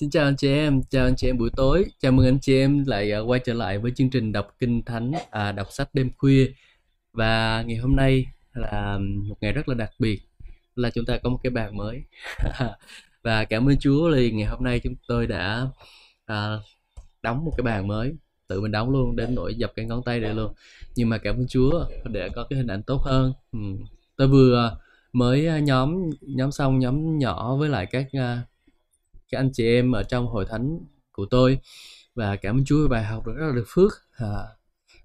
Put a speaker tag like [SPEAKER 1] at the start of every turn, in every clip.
[SPEAKER 1] Xin chào anh chị em, chào anh chị em buổi tối. Chào mừng anh chị em lại uh, quay trở lại với chương trình đọc kinh thánh, à, đọc sách đêm khuya. Và ngày hôm nay là một ngày rất là đặc biệt, là chúng ta có một cái bàn mới. Và cảm ơn Chúa là ngày hôm nay chúng tôi đã à, đóng một cái bàn mới, tự mình đóng luôn đến nỗi dập cái ngón tay đây luôn. Nhưng mà cảm ơn Chúa để có cái hình ảnh tốt hơn. Ừ. Tôi vừa à, mới à, nhóm nhóm xong nhóm nhỏ với lại các các anh chị em ở trong hội thánh của tôi và cảm ơn Chúa về bài học rất là được phước. À,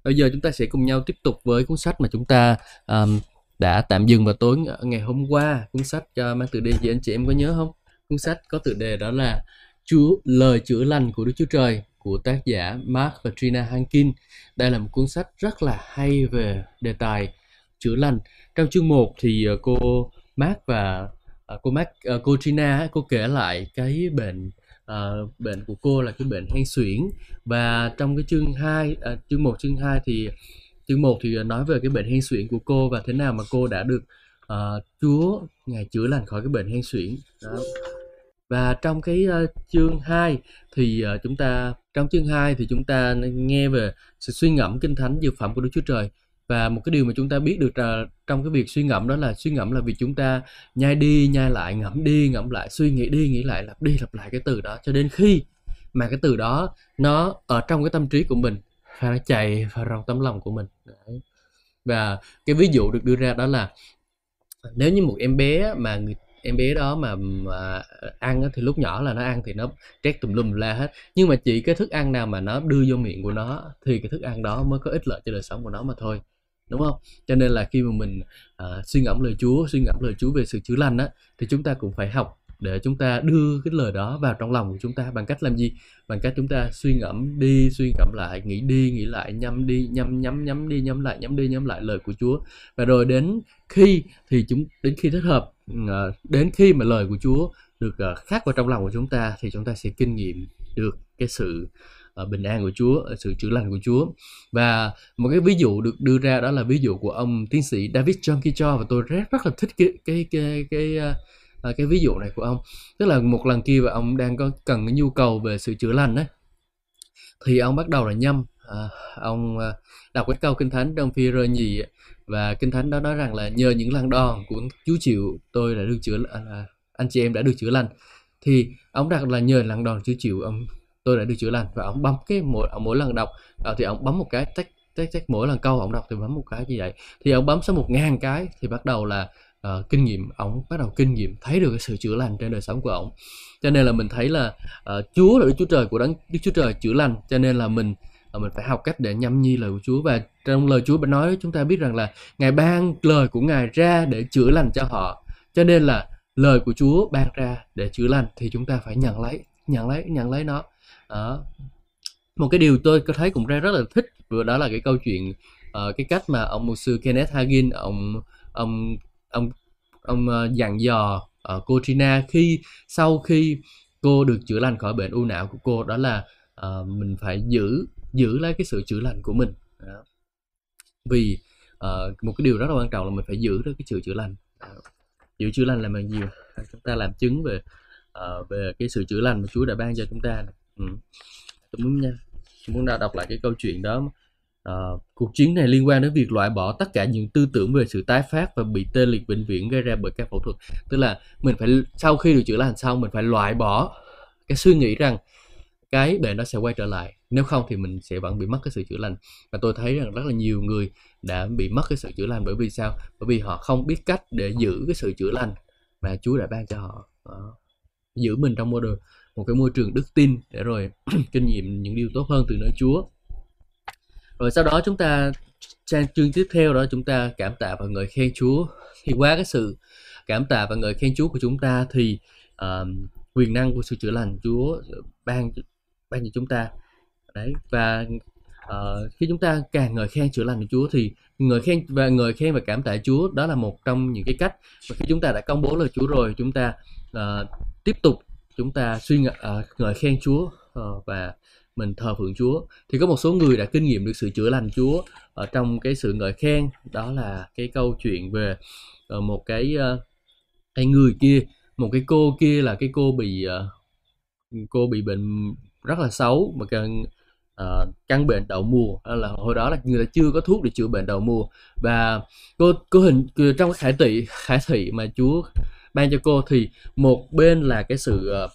[SPEAKER 1] bây giờ chúng ta sẽ cùng nhau tiếp tục với cuốn sách mà chúng ta um, đã tạm dừng vào tối ngày hôm qua. Cuốn sách uh, mang tựa đề gì anh chị em có nhớ không? Cuốn sách có tựa đề đó là Chúa lời chữa lành của Đức Chúa Trời của tác giả Mark và Trina Hankin. Đây là một cuốn sách rất là hay về đề tài chữa lành. Trong chương 1 thì ờ, cô Mark và uh, cô Mac uh, ờ, cô Trina cô kể lại cái bệnh uh, bệnh của cô là cái bệnh hen suyễn. Và trong cái chương 2 uh, chương 1 chương 2 thì chương 1 thì nói về cái bệnh hen suyễn của cô và thế nào mà cô đã được uh, Chúa ngài chữa lành khỏi cái bệnh hen suyễn. Đó. Và trong cái uh, chương 2 thì uh, chúng ta trong chương 2 thì chúng ta nghe về sự suy ngẫm kinh thánh dược phẩm của Đức Chúa Trời và một cái điều mà chúng ta biết được là trong cái việc suy ngẫm đó là suy ngẫm là việc chúng ta nhai đi nhai lại ngẫm đi ngẫm lại suy nghĩ đi nghĩ lại lặp đi lặp lại cái từ đó. Cho đến khi mà cái từ đó nó ở trong cái tâm trí của mình và nó chạy vào trong tấm lòng của mình. Đấy. và cái ví dụ được đưa ra đó là nếu như một em bé mà người em bé đó mà, mà ăn thì lúc nhỏ là nó ăn thì nó trét tùm lum la hết. Nhưng mà chỉ cái thức ăn nào mà nó đưa vô miệng của nó thì cái thức ăn đó mới có ích lợi cho đời sống của nó mà thôi đúng không? Cho nên là khi mà mình uh, suy ngẫm lời Chúa suy ngẫm lời Chúa về sự chữa lành á thì chúng ta cũng phải học để chúng ta đưa cái lời đó vào trong lòng của chúng ta. Bằng cách làm gì? Bằng cách chúng ta suy ngẫm đi suy ngẫm lại nghĩ đi nghĩ lại nhắm đi nhắm nhắm nhắm đi nhắm lại nhắm đi nhắm lại lời của Chúa. Và rồi đến khi thì chúng đến khi thích hợp uh, đến khi mà lời của Chúa được uh, khắc vào trong lòng của chúng ta thì chúng ta sẽ kinh nghiệm được cái sự bình an của Chúa, ờ, sự chữa lành của Chúa. Và một cái ví dụ được đưa ra đó là ví dụ của ông tiến sĩ David John Kicho và tôi rất rất là thích cái cái cái cái ờ, ờ, cái ví dụ này của ông. Tức là một lần kia và ông đang có cần cái nhu cầu về sự chữa lành đấy thì ông bắt đầu là nhâm à, ông đọc cái câu kinh thánh trong phi rơ nhì và kinh thánh đó nói rằng là nhờ những lần đòn của chú chịu tôi đã được chữa à, anh chị em đã được chữa lành thì ông đặt là nhờ lần đòn chú chịu ông tôi đã được chữa lành. Và ông bấm cái mỗi mỗi lần đọc ờ, thì ông bấm một cái tách tách tách mỗi lần câu ông đọc thì bấm một cái như vậy. Thì ông bấm số một ngàn cái thì bắt đầu là uh, kinh nghiệm ông bắt đầu kinh nghiệm thấy được cái sự chữa lành trên đời sống của ông. Cho nên là mình thấy là uh, Chúa là Đức Chúa Trời của đấng Đức Chúa Trời chữa lành. Cho nên là mình uh, mình phải học cách để nhâm nhi lời của Chúa. Và trong lời Chúa nói chúng ta biết rằng là ngài ban lời của ngài ra để chữa lành cho họ. Cho nên là lời của Chúa ban ra để chữa lành thì chúng ta phải nhận lấy nhận lấy nhận lấy nó đó. Một cái điều tôi có thấy cũng ra rất là thích vừa đó là cái câu chuyện uh, cái cách mà ông mục sư Kenneth Hagin ông ông ông ông uh, dặn dò uh, cô Trina khi sau khi cô được chữa lành khỏi bệnh u não của cô đó là uh, mình phải giữ giữ lấy cái sự chữa lành của mình. Đó. vì uh, một cái điều rất là quan trọng là mình phải giữ được cái sự chữa lành. Uh, giữ chữa lành là bằng gì chúng ta làm chứng về uh, về cái sự chữa lành mà Chúa đã ban cho chúng ta ừ. tôi muốn nha tôi muốn đọc lại cái câu chuyện đó. Uh, cuộc chiến này liên quan đến việc loại bỏ tất cả những tư tưởng về sự tái phát và bị tê liệt vĩnh viễn gây ra bởi các phẫu thuật. Tức là mình phải sau khi được chữa lành xong mình phải loại bỏ cái suy nghĩ rằng cái bệnh nó sẽ quay trở lại. Nếu không thì mình sẽ vẫn bị mất cái sự chữa lành. Và tôi thấy rằng rất là nhiều người đã bị mất cái sự chữa lành bởi vì sao? Bởi vì họ không biết cách để giữ cái sự chữa lành mà Chúa đã ban cho họ. Đó. giữ mình trong mô đường một cái môi trường đức tin để rồi kinh nghiệm những điều tốt hơn từ nơi Chúa. Rồi sau đó chúng ta sang chương tiếp theo đó chúng ta cảm tạ và ngợi khen Chúa. Thì qua cái sự cảm tạ và ngợi khen Chúa của chúng ta thì uh, quyền năng của sự chữa lành Chúa ban ban cho chúng ta. Đấy và uh, khi chúng ta càng ngợi khen chữa lành của Chúa thì ngợi khen và ngợi khen và cảm tạ Chúa đó là một trong những cái cách mà khi chúng ta đã công bố lời Chúa rồi chúng ta uh, tiếp tục chúng ta suy ngợi, uh, ờ, ngợi khen Chúa uh, và mình thờ phượng Chúa. Thì có một số người đã kinh nghiệm được sự chữa lành Chúa ở trong cái sự ngợi khen. Đó là cái câu chuyện về uh, một cái uh, cái người kia một cái cô kia là cái cô bị uh, cô bị bệnh rất là xấu mà căn uh, căn bệnh đậu mùa. Là hồi đó là người ta chưa có thuốc để chữa bệnh đậu mùa. Và cô cô hình trong cái khải thị khải thị mà Chúa ban cho cô thì một bên là cái sự ờ,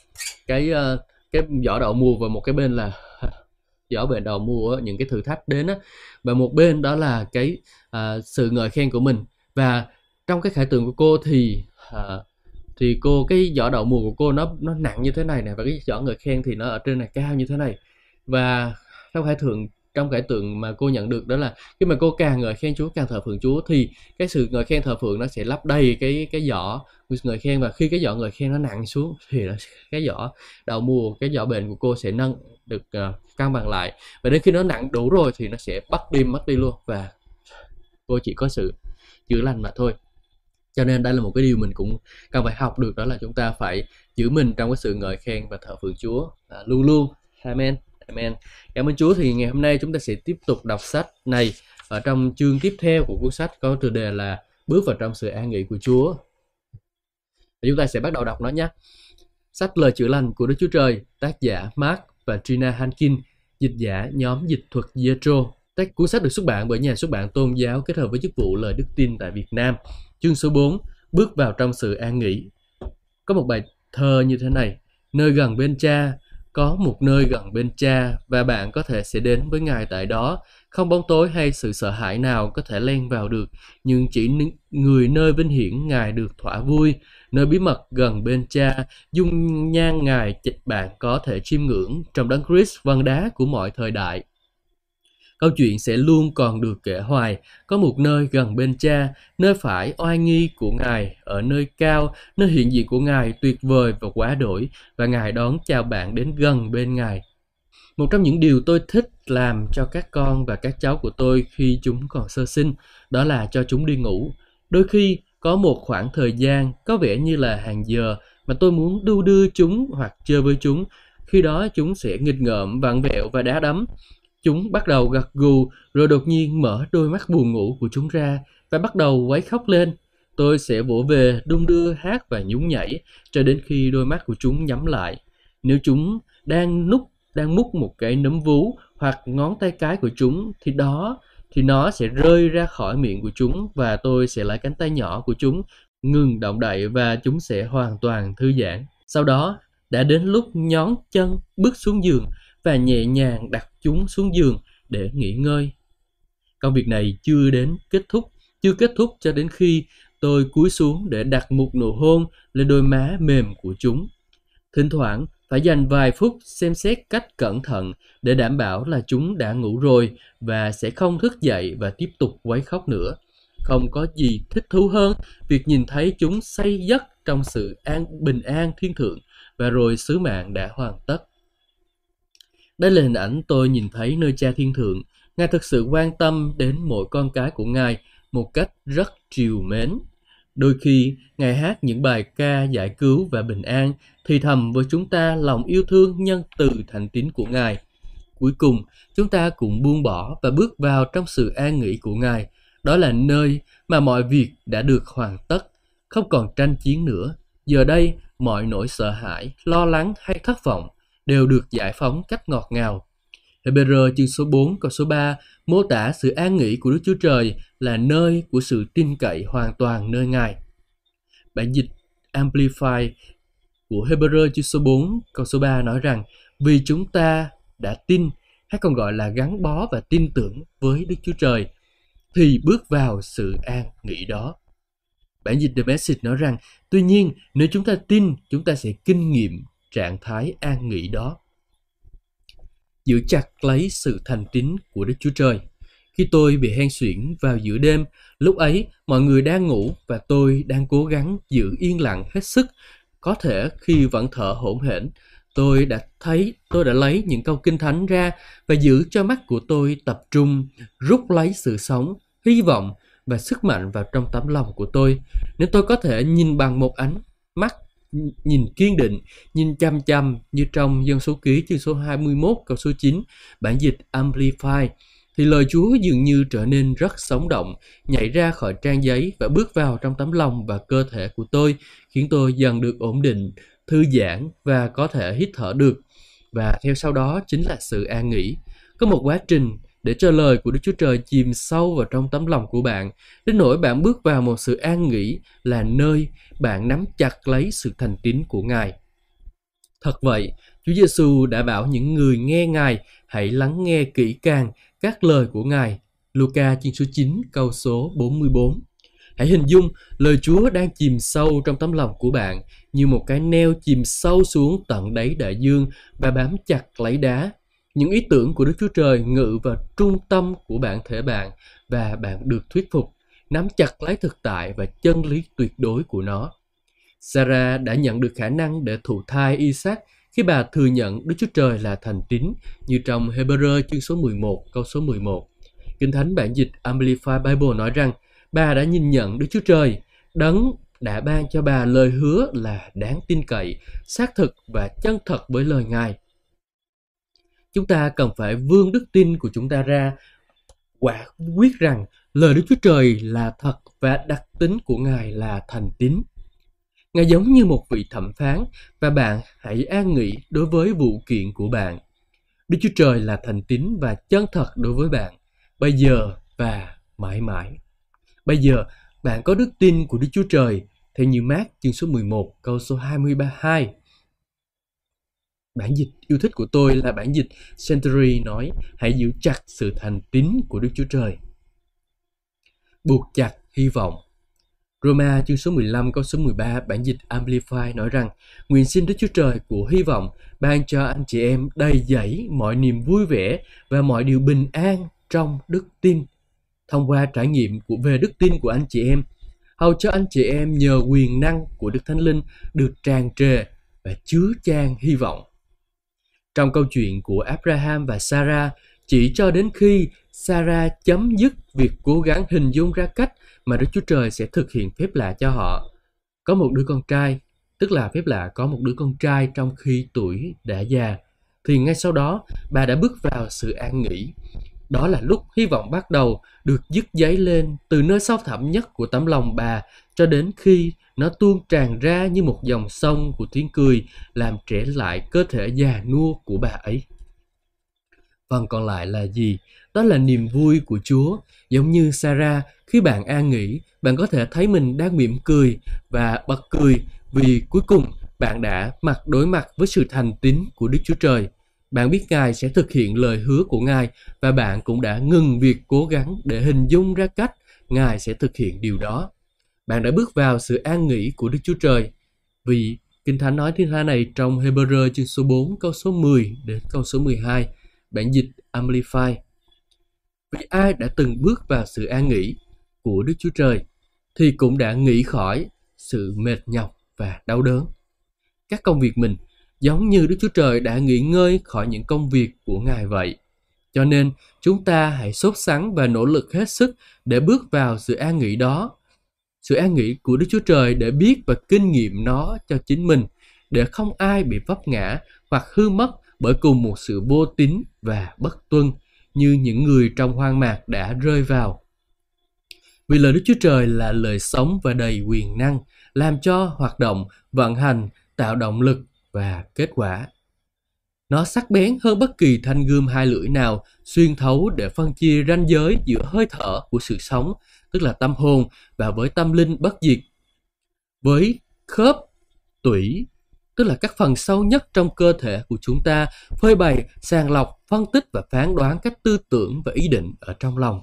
[SPEAKER 1] cái ờ, cái giỏ đậu mùa và một cái bên là giỏ bệnh đầu mùa những cái thử thách đến á. Và một bên đó là cái à, sự ngợi khen của mình. Và trong cái khải tượng của cô thì à, thì cô cái giỏ đậu mùa của cô nó nó nặng như thế này nè và cái giỏ ngợi khen thì nó ở trên này cao như thế này. Và trong khải tượng trong cải tượng mà cô nhận được đó là khi mà cô càng ngợi khen Chúa càng thờ phượng Chúa thì cái sự ngợi khen thờ phượng nó sẽ lấp đầy cái cái giỏ. Ngợi khen và khi cái giỏ ngợi khen nó nặng xuống thì nó, cái giỏ đầu mùa cái giỏ bệnh của cô sẽ nâng được uh, cân bằng lại. Và đến khi nó nặng đủ rồi thì nó sẽ bắt đi mất đi luôn và cô chỉ có sự chữa lành mà thôi. Cho nên đây là một cái điều mình cũng cần phải học được đó là chúng ta phải giữ mình trong cái sự ngợi khen và thờ phượng Chúa. À, luôn luôn. Amen amen cảm ơn Chúa thì ngày hôm nay chúng ta sẽ tiếp tục đọc sách này. Ở trong chương tiếp theo của cuốn sách có tựa đề là bước vào trong sự an nghỉ của Chúa. Và chúng ta sẽ bắt đầu đọc nó nhé. Sách lời chữa lành của Đức Chúa Trời, tác giả Mark và Trina Hankin, dịch giả nhóm dịch thuật Jetro cuốn sách được xuất bản bởi nhà xuất bản tôn giáo kết hợp với chức vụ lời đức tin tại Việt Nam. Chương số 4 Bước vào trong sự an nghỉ. Có một bài thơ như thế này. Nơi gần bên cha có một nơi gần bên cha Và bạn có thể sẽ đến với Ngài tại đó. Không bóng tối hay sự sợ hãi nào có thể len vào được, Nhưng chỉ người nơi vinh hiển Ngài được thỏa vui. Nơi bí mật gần bên cha, Dung nhan Ngài bạn có thể chiêm ngưỡng. Trong đấng Christ văn đá của mọi thời đại câu chuyện sẽ luôn còn được kể hoài. Có một nơi gần bên cha, nơi phải oai nghi của Ngài, ở nơi cao, nơi hiện diện của Ngài tuyệt vời và quá đổi, và Ngài đón chào bạn đến gần bên Ngài. Một trong những điều tôi thích làm cho các con và các cháu của tôi khi chúng còn sơ sinh, đó là cho chúng đi ngủ. Đôi khi có một khoảng thời gian có vẻ như là hàng giờ mà tôi muốn đu đưa chúng hoặc chơi với chúng. Khi đó chúng sẽ nghịch ngợm, vặn vẹo và đá đấm. Chúng bắt đầu gật gù rồi đột nhiên mở đôi mắt buồn ngủ của chúng ra và bắt đầu quấy khóc lên. Tôi sẽ vỗ về, đung đưa, hát và nhún nhảy cho đến khi đôi mắt của chúng nhắm lại. Nếu chúng đang núp đang múc một cái nấm vú hoặc ngón tay cái của chúng thì đó thì nó sẽ rơi ra khỏi miệng của chúng và tôi sẽ lấy cánh tay nhỏ của chúng ngừng động đậy và chúng sẽ hoàn toàn thư giãn. Sau đó đã đến lúc nhón chân bước xuống giường và nhẹ nhàng đặt chúng xuống giường để nghỉ ngơi. Công việc này chưa đến kết thúc, chưa kết thúc cho đến khi tôi cúi xuống để đặt một nụ hôn lên đôi má mềm của chúng. Thỉnh thoảng phải dành vài phút xem xét cách cẩn thận để đảm bảo là chúng đã ngủ rồi và sẽ không thức dậy và tiếp tục quấy khóc nữa. Không có gì thích thú hơn việc nhìn thấy chúng say giấc trong sự an bình an thiên thượng và rồi sứ mạng đã hoàn tất. Đây là hình ảnh tôi nhìn thấy nơi cha thiên thượng. Ngài thực sự quan tâm đến mỗi con cái của Ngài một cách rất triều mến. Đôi khi, Ngài hát những bài ca giải cứu và bình an, thì thầm với chúng ta lòng yêu thương nhân từ thành tín của Ngài. Cuối cùng, chúng ta cũng buông bỏ và bước vào trong sự an nghỉ của Ngài. Đó là nơi mà mọi việc đã được hoàn tất, không còn tranh chiến nữa. Giờ đây, mọi nỗi sợ hãi, lo lắng hay thất vọng đều được giải phóng cách ngọt ngào. Hebrew chương số 4 câu số 3 mô tả sự an nghỉ của Đức Chúa Trời là nơi của sự tin cậy hoàn toàn nơi Ngài. Bản dịch Amplify của Hebrew chương số 4 câu số 3 nói rằng, vì chúng ta đã tin, hay còn gọi là gắn bó và tin tưởng với Đức Chúa Trời, thì bước vào sự an nghỉ đó. Bản dịch The Message nói rằng, tuy nhiên, nếu chúng ta tin, chúng ta sẽ kinh nghiệm trạng thái an nghỉ đó. Giữ chặt lấy sự thành tín của Đức Chúa Trời. Khi tôi bị hen suyễn vào giữa đêm, lúc ấy mọi người đang ngủ và tôi đang cố gắng giữ yên lặng hết sức. Có thể khi vẫn thở hổn hển, tôi đã thấy tôi đã lấy những câu kinh thánh ra và giữ cho mắt của tôi tập trung, rút lấy sự sống, hy vọng và sức mạnh vào trong tấm lòng của tôi. Nếu tôi có thể nhìn bằng một ánh mắt nhìn kiên định, nhìn chăm chăm như trong dân số ký chương số 21 câu số 9, bản dịch Amplify, thì lời Chúa dường như trở nên rất sống động, nhảy ra khỏi trang giấy và bước vào trong tấm lòng và cơ thể của tôi, khiến tôi dần được ổn định thư giãn và có thể hít thở được. Và theo sau đó chính là sự an nghỉ. Có một quá trình để cho lời của Đức Chúa Trời chìm sâu vào trong tấm lòng của bạn, đến nỗi bạn bước vào một sự an nghỉ là nơi bạn nắm chặt lấy sự thành tín của Ngài. Thật vậy, Chúa Giêsu đã bảo những người nghe Ngài hãy lắng nghe kỹ càng các lời của Ngài. Luca chương số 9 câu số 44 Hãy hình dung lời Chúa đang chìm sâu trong tấm lòng của bạn như một cái neo chìm sâu xuống tận đáy đại dương và bám chặt lấy đá. Những ý tưởng của Đức Chúa Trời ngự vào trung tâm của bản thể bạn và bạn được thuyết phục, nắm chặt lấy thực tại và chân lý tuyệt đối của nó. Sarah đã nhận được khả năng để thụ thai Isaac khi bà thừa nhận Đức Chúa Trời là thành tín như trong Hebrew chương số 11 câu số 11. Kinh Thánh bản dịch Amplified Bible nói rằng bà đã nhìn nhận Đức Chúa Trời, đấng đã ban cho bà lời hứa là đáng tin cậy, xác thực và chân thật với lời Ngài. Chúng ta cần phải vươn đức tin của chúng ta ra, quả quyết rằng lời Đức Chúa Trời là thật và đặc tính của Ngài là thành tín. Ngài giống như một vị thẩm phán và bạn hãy an nghỉ đối với vụ kiện của bạn. Đức Chúa Trời là thành tín và chân thật đối với bạn, bây giờ và mãi mãi. Bây giờ, bạn có đức tin của Đức Chúa Trời, theo như mát chương số 11, câu số 22. Bản dịch yêu thích của tôi là bản dịch Century nói hãy giữ chặt sự thành tín của Đức Chúa Trời. Buộc chặt hy vọng Roma chương số 15 câu số 13 bản dịch Amplify nói rằng Nguyện xin Đức Chúa Trời của hy vọng ban cho anh chị em đầy dẫy mọi niềm vui vẻ và mọi điều bình an trong đức tin. Thông qua trải nghiệm của về đức tin của anh chị em, hầu cho anh chị em nhờ quyền năng của Đức Thánh Linh được tràn trề và chứa chan hy vọng. Trong câu chuyện của Abraham và Sarah, chỉ cho đến khi Sarah chấm dứt việc cố gắng hình dung ra cách mà Đức Chúa Trời sẽ thực hiện phép lạ cho họ. Có một đứa con trai, tức là phép lạ có một đứa con trai trong khi tuổi đã già, thì ngay sau đó bà đã bước vào sự an nghỉ. Đó là lúc hy vọng bắt đầu được dứt giấy lên từ nơi sâu thẳm nhất của tấm lòng bà cho đến khi nó tuôn tràn ra như một dòng sông của tiếng cười làm trẻ lại cơ thể già nua của bà ấy. Phần còn lại là gì? Đó là niềm vui của Chúa. Giống như Sarah, khi bạn an nghỉ, bạn có thể thấy mình đang mỉm cười và bật cười vì cuối cùng bạn đã mặt đối mặt với sự thành tín của Đức Chúa Trời. Bạn biết Ngài sẽ thực hiện lời hứa của Ngài và bạn cũng đã ngừng việc cố gắng để hình dung ra cách Ngài sẽ thực hiện điều đó. Bạn đã bước vào sự an nghỉ của Đức Chúa Trời. Vì Kinh Thánh nói thiên hạ này trong Hebrew chương số 4 câu số 10 đến câu số 12, bản dịch Amplify. Vì ai đã từng bước vào sự an nghỉ của Đức Chúa Trời thì cũng đã nghỉ khỏi sự mệt nhọc và đau đớn. Các công việc mình giống như Đức Chúa Trời đã nghỉ ngơi khỏi những công việc của Ngài vậy. Cho nên, chúng ta hãy sốt sắng và nỗ lực hết sức để bước vào sự an nghỉ đó. Sự an nghỉ của Đức Chúa Trời để biết và kinh nghiệm nó cho chính mình, để không ai bị vấp ngã hoặc hư mất bởi cùng một sự vô tín và bất tuân như những người trong hoang mạc đã rơi vào. Vì lời Đức Chúa Trời là lời sống và đầy quyền năng, làm cho hoạt động, vận hành, tạo động lực và kết quả. Nó sắc bén hơn bất kỳ thanh gươm hai lưỡi nào xuyên thấu để phân chia ranh giới giữa hơi thở của sự sống, tức là tâm hồn, và với tâm linh bất diệt. Với khớp, tủy, tức là các phần sâu nhất trong cơ thể của chúng ta, phơi bày, sàng lọc, phân tích và phán đoán các tư tưởng và ý định ở trong lòng.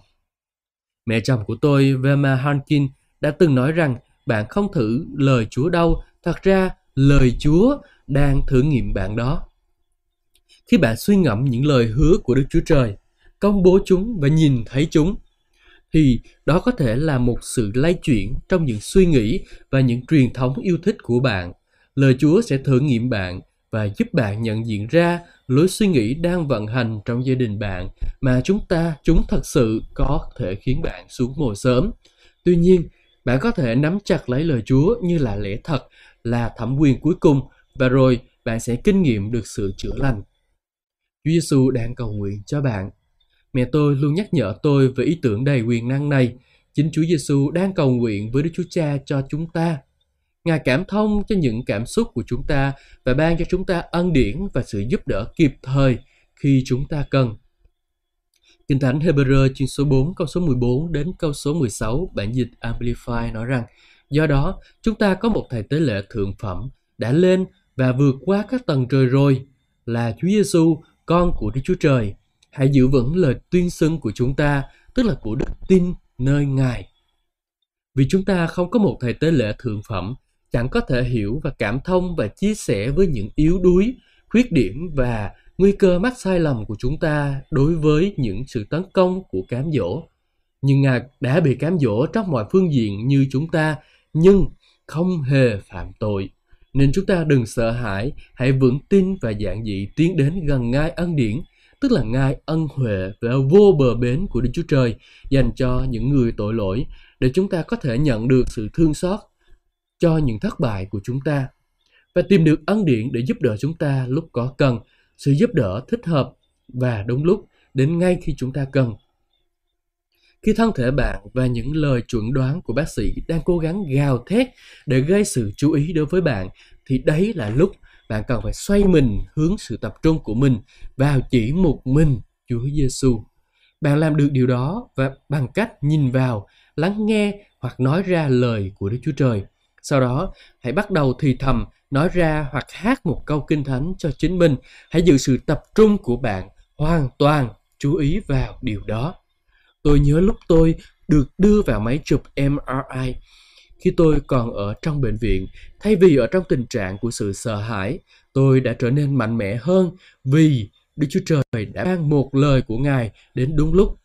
[SPEAKER 1] Mẹ chồng của tôi, Velma Hankin, đã từng nói rằng bạn không thử lời Chúa đâu, thật ra lời Chúa đang thử nghiệm bạn đó. Khi bạn suy ngẫm những lời hứa của Đức Chúa Trời, công bố chúng và nhìn thấy chúng, thì đó có thể là một sự lay chuyển trong những suy nghĩ và những truyền thống yêu thích của bạn. Lời Chúa sẽ thử nghiệm bạn và giúp bạn nhận diện ra lối suy nghĩ đang vận hành trong gia đình bạn mà chúng ta chúng thật sự có thể khiến bạn xuống mồ sớm. Tuy nhiên, bạn có thể nắm chặt lấy lời Chúa như là lẽ thật, là thẩm quyền cuối cùng và rồi bạn sẽ kinh nghiệm được sự chữa lành. Chúa Giêsu đang cầu nguyện cho bạn. Mẹ tôi luôn nhắc nhở tôi về ý tưởng đầy quyền năng này. Chính Chúa Giêsu đang cầu nguyện với Đức Chúa Cha cho chúng ta. Ngài cảm thông cho những cảm xúc của chúng ta và ban cho chúng ta ân điển và sự giúp đỡ kịp thời khi chúng ta cần. Kinh Thánh Hebrew chương số 4 câu số 14 đến câu số 16 bản dịch Amplify nói rằng Do đó, chúng ta có một thầy tế lễ thượng phẩm đã lên và vượt qua các tầng trời rồi là Chúa Giêsu, con của Đức Chúa Trời. Hãy giữ vững lời tuyên xưng của chúng ta, tức là của đức tin nơi Ngài. Vì chúng ta không có một thầy tế lễ thượng phẩm, chẳng có thể hiểu và cảm thông và chia sẻ với những yếu đuối, khuyết điểm và nguy cơ mắc sai lầm của chúng ta đối với những sự tấn công của cám dỗ. Nhưng Ngài đã bị cám dỗ trong mọi phương diện như chúng ta, nhưng không hề phạm tội. Nên chúng ta đừng sợ hãi, hãy vững tin và dạng dị tiến đến gần ngai ân điển, tức là ngai ân huệ và vô bờ bến của Đức Chúa Trời dành cho những người tội lỗi, để chúng ta có thể nhận được sự thương xót cho những thất bại của chúng ta và tìm được ân điển để giúp đỡ chúng ta lúc có cần, sự giúp đỡ thích hợp và đúng lúc đến ngay khi chúng ta cần. Khi thân thể bạn và những lời chuẩn đoán của bác sĩ đang cố gắng gào thét để gây sự chú ý đối với bạn, thì đấy là lúc bạn cần phải xoay mình hướng sự tập trung của mình vào chỉ một mình Chúa Giêsu. Bạn làm được điều đó và bằng cách nhìn vào, lắng nghe hoặc nói ra lời của Đức Chúa Trời. Sau đó, hãy bắt đầu thì thầm, nói ra hoặc hát một câu kinh thánh cho chính mình. Hãy giữ sự tập trung của bạn hoàn toàn chú ý vào điều đó. Tôi nhớ lúc tôi được đưa vào máy chụp MRI khi tôi còn ở trong bệnh viện, thay vì ở trong tình trạng của sự sợ hãi, tôi đã trở nên mạnh mẽ hơn vì Đức Chúa Trời đã ban một lời của Ngài đến đúng lúc.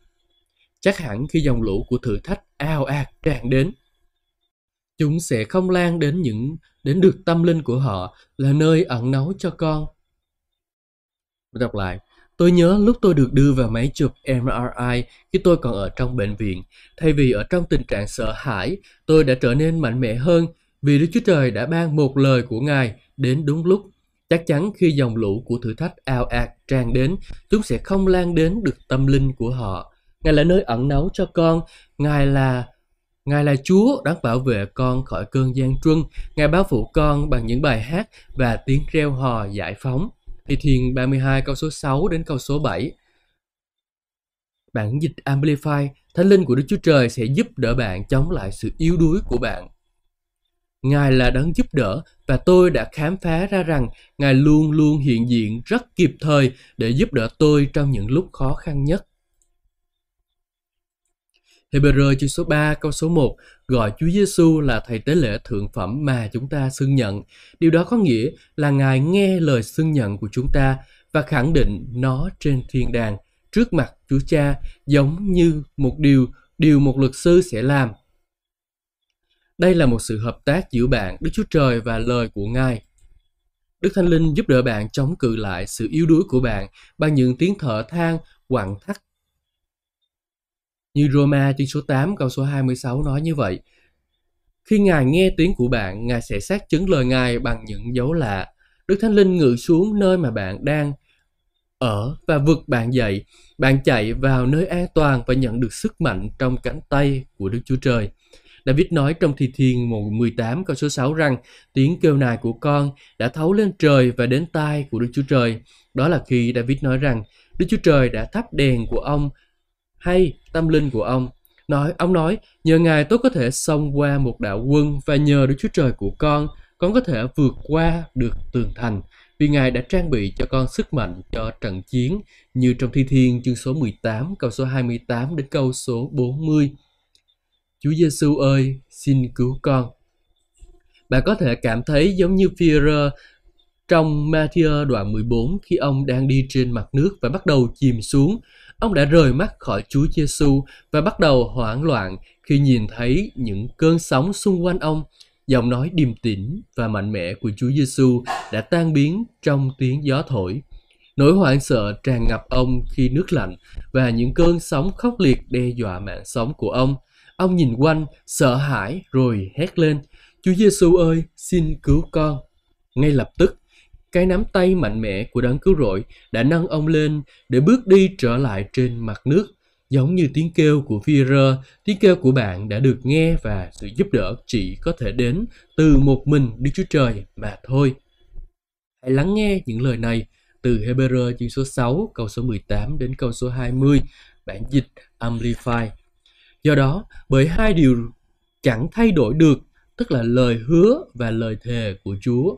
[SPEAKER 1] Chắc hẳn khi dòng lũ của thử thách ao ạt tràn đến, chúng sẽ không lan đến những đến được tâm linh của họ là nơi ẩn náu cho con. Đọc lại, Tôi nhớ lúc tôi được đưa vào máy chụp MRI khi tôi còn ở trong bệnh viện. Thay vì ở trong tình trạng sợ hãi, tôi đã trở nên mạnh mẽ hơn vì Đức Chúa Trời đã ban một lời của Ngài đến đúng lúc. Chắc chắn khi dòng lũ của thử thách ao ạt tràn đến, chúng sẽ không lan đến được tâm linh của họ. Ngài là nơi ẩn náu cho con, Ngài là Ngài là Chúa đang bảo vệ con khỏi cơn gian truân. Ngài bao phủ con bằng những bài hát và tiếng reo hò giải phóng. Thi Thiên 32 câu số 6 đến câu số 7. Bản dịch Amplify, Thánh linh của Đức Chúa Trời sẽ giúp đỡ bạn chống lại sự yếu đuối của bạn. Ngài là đấng giúp đỡ và tôi đã khám phá ra rằng Ngài luôn luôn hiện diện rất kịp thời để giúp đỡ tôi trong những lúc khó khăn nhất. Hebrew chương số 3 câu số 1 gọi Chúa Giêsu là thầy tế lễ thượng phẩm mà chúng ta xưng nhận. Điều đó có nghĩa là Ngài nghe lời xưng nhận của chúng ta và khẳng định nó trên thiên đàng trước mặt Chúa Cha giống như một điều điều một luật sư sẽ làm. Đây là một sự hợp tác giữa bạn, Đức Chúa Trời và lời của Ngài. Đức Thánh Linh giúp đỡ bạn chống cự lại sự yếu đuối của bạn bằng những tiếng thở than quặn thắt như Roma chương số 8 câu số 26 nói như vậy. Khi Ngài nghe tiếng của bạn, Ngài sẽ xác chứng lời Ngài bằng những dấu lạ. Đức Thánh Linh ngự xuống nơi mà bạn đang ở và vực bạn dậy. Bạn chạy vào nơi an toàn và nhận được sức mạnh trong cánh tay của Đức Chúa Trời. David nói trong Thi Thiên 18 câu số 6 rằng tiếng kêu nài của con đã thấu lên trời và đến tai của Đức Chúa Trời. Đó là khi David nói rằng Đức Chúa Trời đã thắp đèn của ông hay tâm linh của ông. Nói, ông nói, nhờ Ngài tôi có thể xông qua một đạo quân và nhờ Đức Chúa Trời của con, con có thể vượt qua được tường thành vì Ngài đã trang bị cho con sức mạnh cho trận chiến như trong Thi Thiên chương số 18 câu số 28 đến câu số 40. Chúa Giêsu ơi, xin cứu con. Bạn có thể cảm thấy giống như Führer trong Matthew đoạn 14 khi ông đang đi trên mặt nước và bắt đầu chìm xuống Ông đã rời mắt khỏi Chúa Giêsu và bắt đầu hoảng loạn khi nhìn thấy những cơn sóng xung quanh ông. Giọng nói điềm tĩnh và mạnh mẽ của Chúa Giêsu đã tan biến trong tiếng gió thổi. Nỗi hoảng sợ tràn ngập ông khi nước lạnh và những cơn sóng khốc liệt đe dọa mạng sống của ông. Ông nhìn quanh, sợ hãi rồi hét lên, Chúa Giêsu ơi, xin cứu con. Ngay lập tức, cái nắm tay mạnh mẽ của đấng cứu rỗi đã nâng ông lên để bước đi trở lại trên mặt nước. Giống như tiếng kêu của Vera, tiếng kêu của bạn đã được nghe và sự giúp đỡ chỉ có thể đến từ một mình Đức Chúa Trời mà thôi. Hãy lắng nghe những lời này từ Hebrew chương số 6 câu số 18 đến câu số 20, bản dịch Amplify. Do đó, bởi hai điều chẳng thay đổi được, tức là lời hứa và lời thề của Chúa.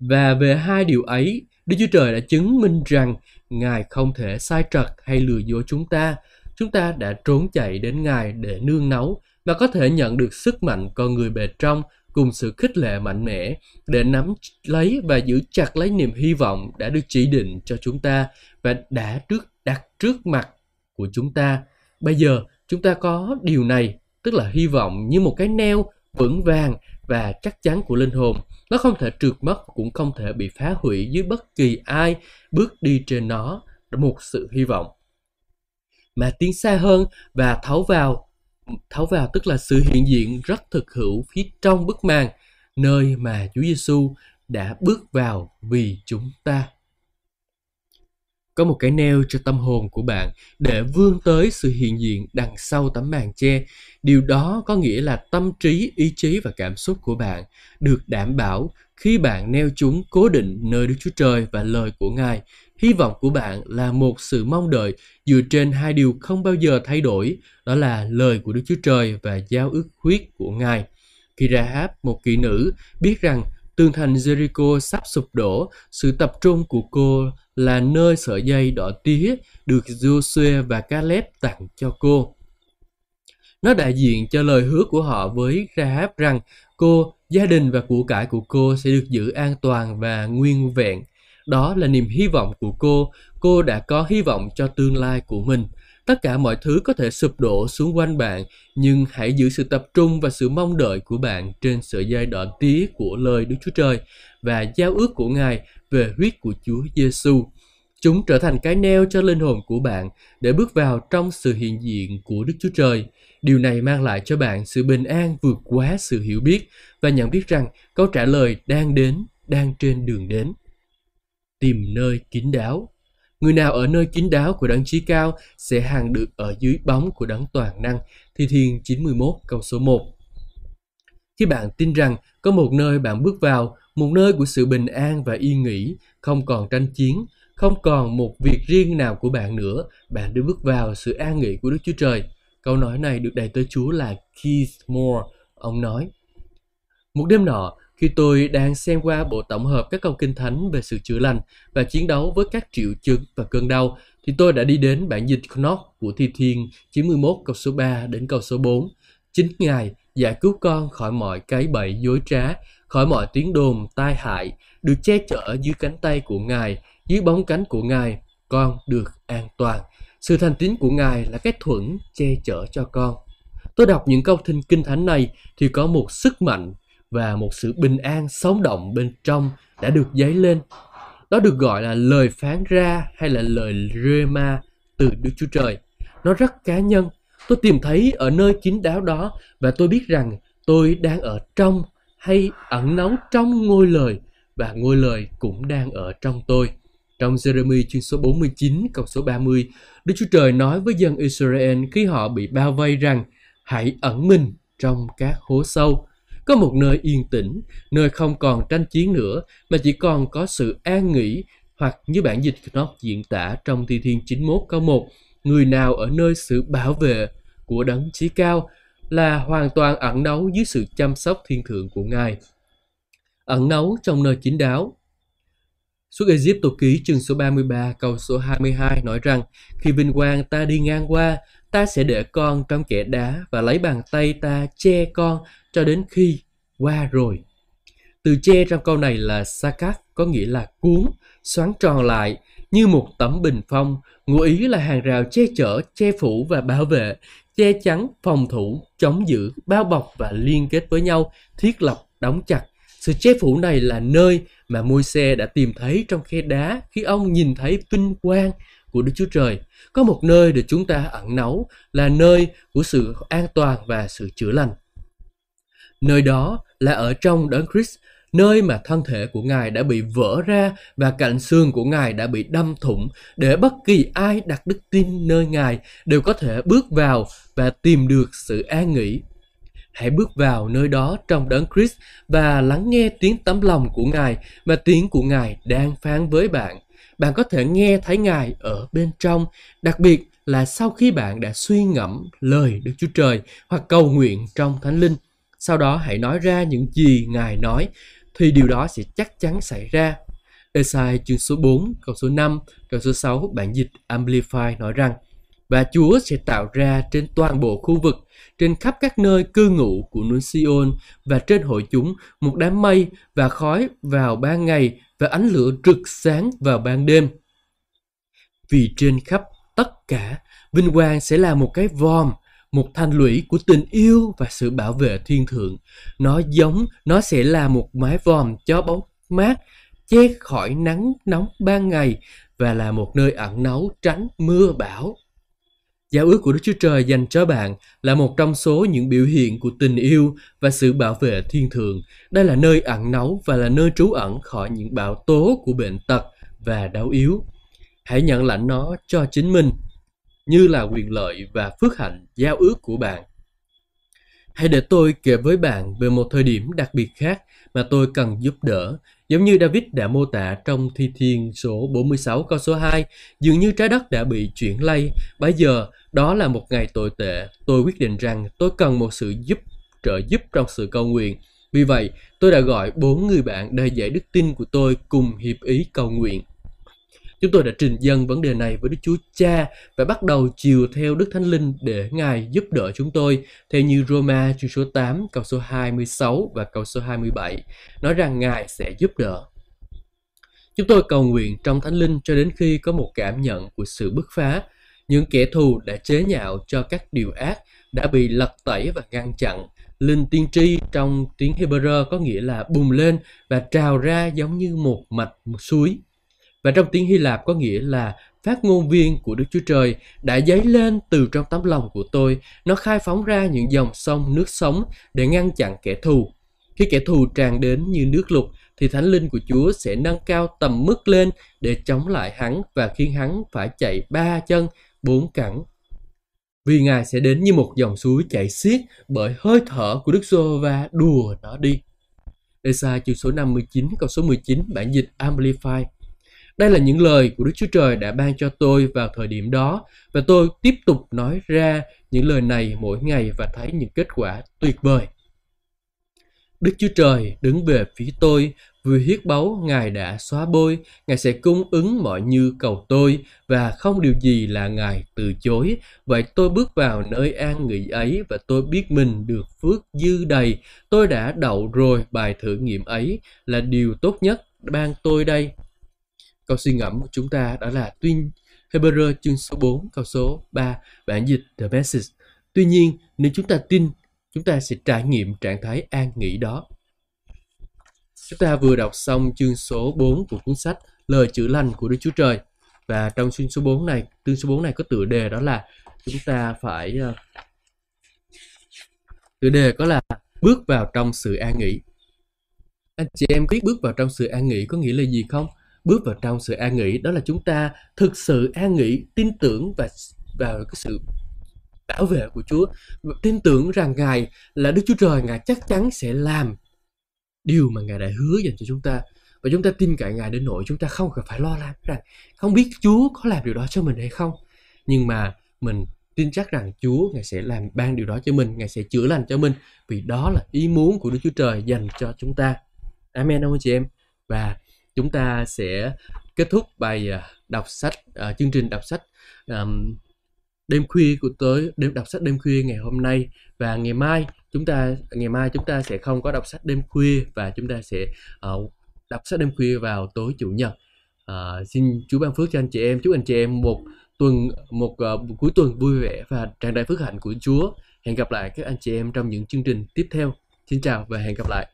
[SPEAKER 1] Và về hai điều ấy, Đức Chúa Trời đã chứng minh rằng Ngài không thể sai trật hay lừa dối chúng ta. Chúng ta đã trốn chạy đến Ngài để nương náu và có thể nhận được sức mạnh con người bề trong cùng sự khích lệ mạnh mẽ để nắm lấy và giữ chặt lấy niềm hy vọng đã được chỉ định cho chúng ta và đã trước đặt trước mặt của chúng ta. Bây giờ chúng ta có điều này, tức là hy vọng như một cái neo vững vàng và chắc chắn của linh hồn. Nó không thể trượt mất, cũng không thể bị phá hủy dưới bất kỳ ai bước đi trên nó một sự hy vọng. Mà tiến xa hơn và thấu vào thấu vào tức là sự hiện diện rất thực hữu phía trong bức màn, nơi mà Chúa Giêsu đã bước vào vì chúng ta có một cái neo cho tâm hồn của bạn để vươn tới sự hiện diện đằng sau tấm màn che. Điều đó có nghĩa là tâm trí, ý chí và cảm xúc của bạn được đảm bảo khi bạn neo chúng cố định nơi Đức Chúa Trời và lời của Ngài. Hy vọng của bạn là một sự mong đợi dựa trên hai điều không bao giờ thay đổi, đó là lời của Đức Chúa Trời và giao ước huyết của Ngài. Khi Rahab, một kỹ nữ, biết rằng tường thành Jericho sắp sụp đổ, sự tập trung của cô là nơi sợi dây đỏ tía được Joshua và Caleb tặng cho cô. Nó đại diện cho lời hứa của họ với Rahab rằng cô, gia đình và của cải của cô sẽ được giữ an toàn và nguyên vẹn. Đó là niềm hy vọng của cô. Cô đã có hy vọng cho tương lai của mình. Tất cả mọi thứ có thể sụp đổ xuống quanh bạn, nhưng hãy giữ sự tập trung và sự mong đợi của bạn trên sợi dây đỏ tía của lời Đức Chúa Trời và giao ước của Ngài về huyết của Chúa Giêsu. Chúng trở thành cái neo cho linh hồn của bạn để bước vào trong sự hiện diện của Đức Chúa Trời. Điều này mang lại cho bạn sự bình an vượt quá sự hiểu biết và nhận biết rằng câu trả lời đang đến, đang trên đường đến. Tìm nơi kín đáo Người nào ở nơi kín đáo của đấng trí cao sẽ hàng được ở dưới bóng của đấng toàn năng. Thi Thiên 91 câu số 1 Khi bạn tin rằng có một nơi bạn bước vào, một nơi của sự bình an và yên nghỉ, không còn tranh chiến, không còn một việc riêng nào của bạn nữa, bạn được bước vào sự an nghỉ của Đức Chúa Trời. Câu nói này được đầy tớ Chúa là Keith Moore, ông nói. Một đêm nọ, khi tôi đang xem qua bộ tổng hợp các câu kinh thánh về sự chữa lành và chiến đấu với các triệu chứng và cơn đau, thì tôi đã đi đến bản dịch Knock của Thi Thiên 91 câu số 3 đến câu số 4. Chính Ngài giải cứu con khỏi mọi cái bẫy dối trá, khỏi mọi tiếng đồn tai hại, được che chở dưới cánh tay của Ngài, dưới bóng cánh của Ngài, con được an toàn. Sự thành tín của Ngài là cái thuẫn che chở cho con. Tôi đọc những câu thinh kinh thánh này thì có một sức mạnh và một sự bình an sống động bên trong đã được dấy lên. Đó được gọi là lời phán ra hay là lời rema từ Đức Chúa Trời. Nó rất cá nhân. Tôi tìm thấy ở nơi kín đáo đó và tôi biết rằng tôi đang ở trong hay ẩn náu trong ngôi lời và ngôi lời cũng đang ở trong tôi. Trong Jeremy chương số 49 câu số 30, Đức Chúa Trời nói với dân Israel khi họ bị bao vây rằng hãy ẩn mình trong các hố sâu có một nơi yên tĩnh, nơi không còn tranh chiến nữa mà chỉ còn có sự an nghỉ hoặc như bản dịch nó diễn tả trong Thi Thiên 91 câu 1, người nào ở nơi sự bảo vệ của đấng chí cao là hoàn toàn ẩn nấu dưới sự chăm sóc thiên thượng của Ngài. Ẩn nấu trong nơi chính đáo. Suốt tổ ký chương số 33 câu số 22 nói rằng khi vinh quang ta đi ngang qua, ta sẽ để con trong kẻ đá và lấy bàn tay ta che con cho đến khi qua rồi. Từ che trong câu này là sakat có nghĩa là cuốn, xoắn tròn lại như một tấm bình phong, ngụ ý là hàng rào che chở, che phủ và bảo vệ, che chắn, phòng thủ, chống giữ, bao bọc và liên kết với nhau, thiết lập, đóng chặt. Sự che phủ này là nơi mà môi xe đã tìm thấy trong khe đá khi ông nhìn thấy vinh quang của Đức Chúa Trời. Có một nơi để chúng ta ẩn náu là nơi của sự an toàn và sự chữa lành. Nơi đó là ở trong đấng Christ, nơi mà thân thể của Ngài đã bị vỡ ra và cạnh xương của Ngài đã bị đâm thủng để bất kỳ ai đặt đức tin nơi Ngài đều có thể bước vào và tìm được sự an nghỉ. Hãy bước vào nơi đó trong đấng Christ và lắng nghe tiếng tấm lòng của Ngài và tiếng của Ngài đang phán với bạn. Bạn có thể nghe thấy Ngài ở bên trong, đặc biệt là sau khi bạn đã suy ngẫm lời Đức Chúa Trời hoặc cầu nguyện trong Thánh Linh. Sau đó hãy nói ra những gì Ngài nói, thì điều đó sẽ chắc chắn xảy ra. Esai chương số 4, câu số 5, câu số 6 bản dịch Amplify nói rằng và Chúa sẽ tạo ra trên toàn bộ khu vực, trên khắp các nơi cư ngụ của núi Sion và trên hội chúng một đám mây và khói vào ban ngày và ánh lửa rực sáng vào ban đêm. Vì trên khắp tất cả, vinh quang sẽ là một cái vòm, một thành lũy của tình yêu và sự bảo vệ thiên thượng. Nó giống, nó sẽ là một mái vòm cho bóng mát, che khỏi nắng nóng ban ngày và là một nơi ẩn náu tránh mưa bão. Giao ước của Đức Chúa Trời dành cho bạn là một trong số những biểu hiện của tình yêu và sự bảo vệ thiên thượng. Đây là nơi ẩn náu và là nơi trú ẩn khỏi những bão tố của bệnh tật và đau yếu. Hãy nhận lãnh nó cho chính mình như là quyền lợi và phước hạnh giao ước của bạn. Hãy để tôi kể với bạn về một thời điểm đặc biệt khác mà tôi cần giúp đỡ, giống như David đã mô tả trong Thi Thiên số 46 câu số 2, dường như trái đất đã bị chuyển lay. Bây giờ, đó là một ngày tồi tệ. Tôi quyết định rằng tôi cần một sự giúp trợ giúp trong sự cầu nguyện. Vì vậy, tôi đã gọi bốn người bạn đầy dạy đức tin của tôi cùng hiệp ý cầu nguyện. Chúng tôi đã trình dân vấn đề này với Đức Chúa Cha và bắt đầu chiều theo Đức Thánh Linh để Ngài giúp đỡ chúng tôi, theo như Roma chương số 8, câu số 26 và câu số 27, nói rằng Ngài sẽ giúp đỡ. Chúng tôi cầu nguyện trong Thánh Linh cho đến khi có một cảm nhận của sự bứt phá. Những kẻ thù đã chế nhạo cho các điều ác đã bị lật tẩy và ngăn chặn. Linh tiên tri trong tiếng Hebrew có nghĩa là bùng lên và trào ra giống như một mạch một suối. Và trong tiếng Hy Lạp có nghĩa là phát ngôn viên của Đức Chúa Trời đã dấy lên từ trong tấm lòng của tôi. Nó khai phóng ra những dòng sông nước sống để ngăn chặn kẻ thù. Khi kẻ thù tràn đến như nước lục, thì thánh linh của Chúa sẽ nâng cao tầm mức lên để chống lại hắn và khiến hắn phải chạy ba chân, bốn cẳng. Vì Ngài sẽ đến như một dòng suối chảy xiết bởi hơi thở của Đức giê va đùa nó đi. Esa chương số 59 câu số 19 bản dịch Amplify đây là những lời của Đức Chúa Trời đã ban cho tôi vào thời điểm đó và tôi tiếp tục nói ra những lời này mỗi ngày và thấy những kết quả tuyệt vời. Đức Chúa Trời đứng về phía tôi, Vui hiết báu Ngài đã xóa bôi, Ngài sẽ cung ứng mọi như cầu tôi và không điều gì là Ngài từ chối. Vậy tôi bước vào nơi an nghỉ ấy và tôi biết mình được phước dư đầy. Tôi đã đậu rồi bài thử nghiệm ấy là điều tốt nhất ban tôi đây Câu suy ngẫm của chúng ta đó là tuyên Hebrew chương số 4 câu số 3 bản dịch The Message. Tuy nhiên, nếu chúng ta tin, chúng ta sẽ trải nghiệm trạng thái an nghỉ đó. Chúng ta vừa đọc xong chương số 4 của cuốn sách Lời chữa lành của Đức Chúa Trời. Và trong chương số 4 này, chương số 4 này có tựa đề đó là chúng ta phải ờ, tựa đề có là bước vào trong sự an nghỉ. Anh chị em biết bước vào trong sự an nghỉ có nghĩa là gì không? bước vào trong sự an nghỉ đó là chúng ta thực sự an nghỉ tin tưởng và vào cái sự bảo vệ của Chúa tin tưởng rằng Ngài là Đức Chúa Trời Ngài chắc chắn sẽ làm điều mà Ngài đã hứa dành cho chúng ta. Và chúng ta tin cậy Ngài đến nỗi chúng ta không cần phải lo lắng rằng không biết Chúa có làm điều đó cho mình hay không. Nhưng mà mình tin chắc rằng Chúa Ngài sẽ làm ban điều đó cho mình Ngài sẽ chữa lành cho mình. Vì đó là ý muốn của Đức Chúa Trời dành cho chúng ta. Amen ông chị em. Và chúng ta sẽ kết thúc bài à, đọc sách uh, chương trình đọc sách um, đêm khuya của tới đêm đọc sách đêm khuya ngày hôm nay. Và ngày mai chúng ta ngày mai chúng ta sẽ không có đọc sách đêm khuya và chúng ta sẽ uh, đọc sách đêm khuya vào tối chủ nhật. Uh, xin chúa ban phước cho anh chị em chúc anh chị em một tuần một uh, cuối tuần vui vẻ và tràn đầy phước hạnh của chúa. Hẹn gặp lại các anh chị em trong những chương trình tiếp theo. Xin chào và hẹn gặp lại.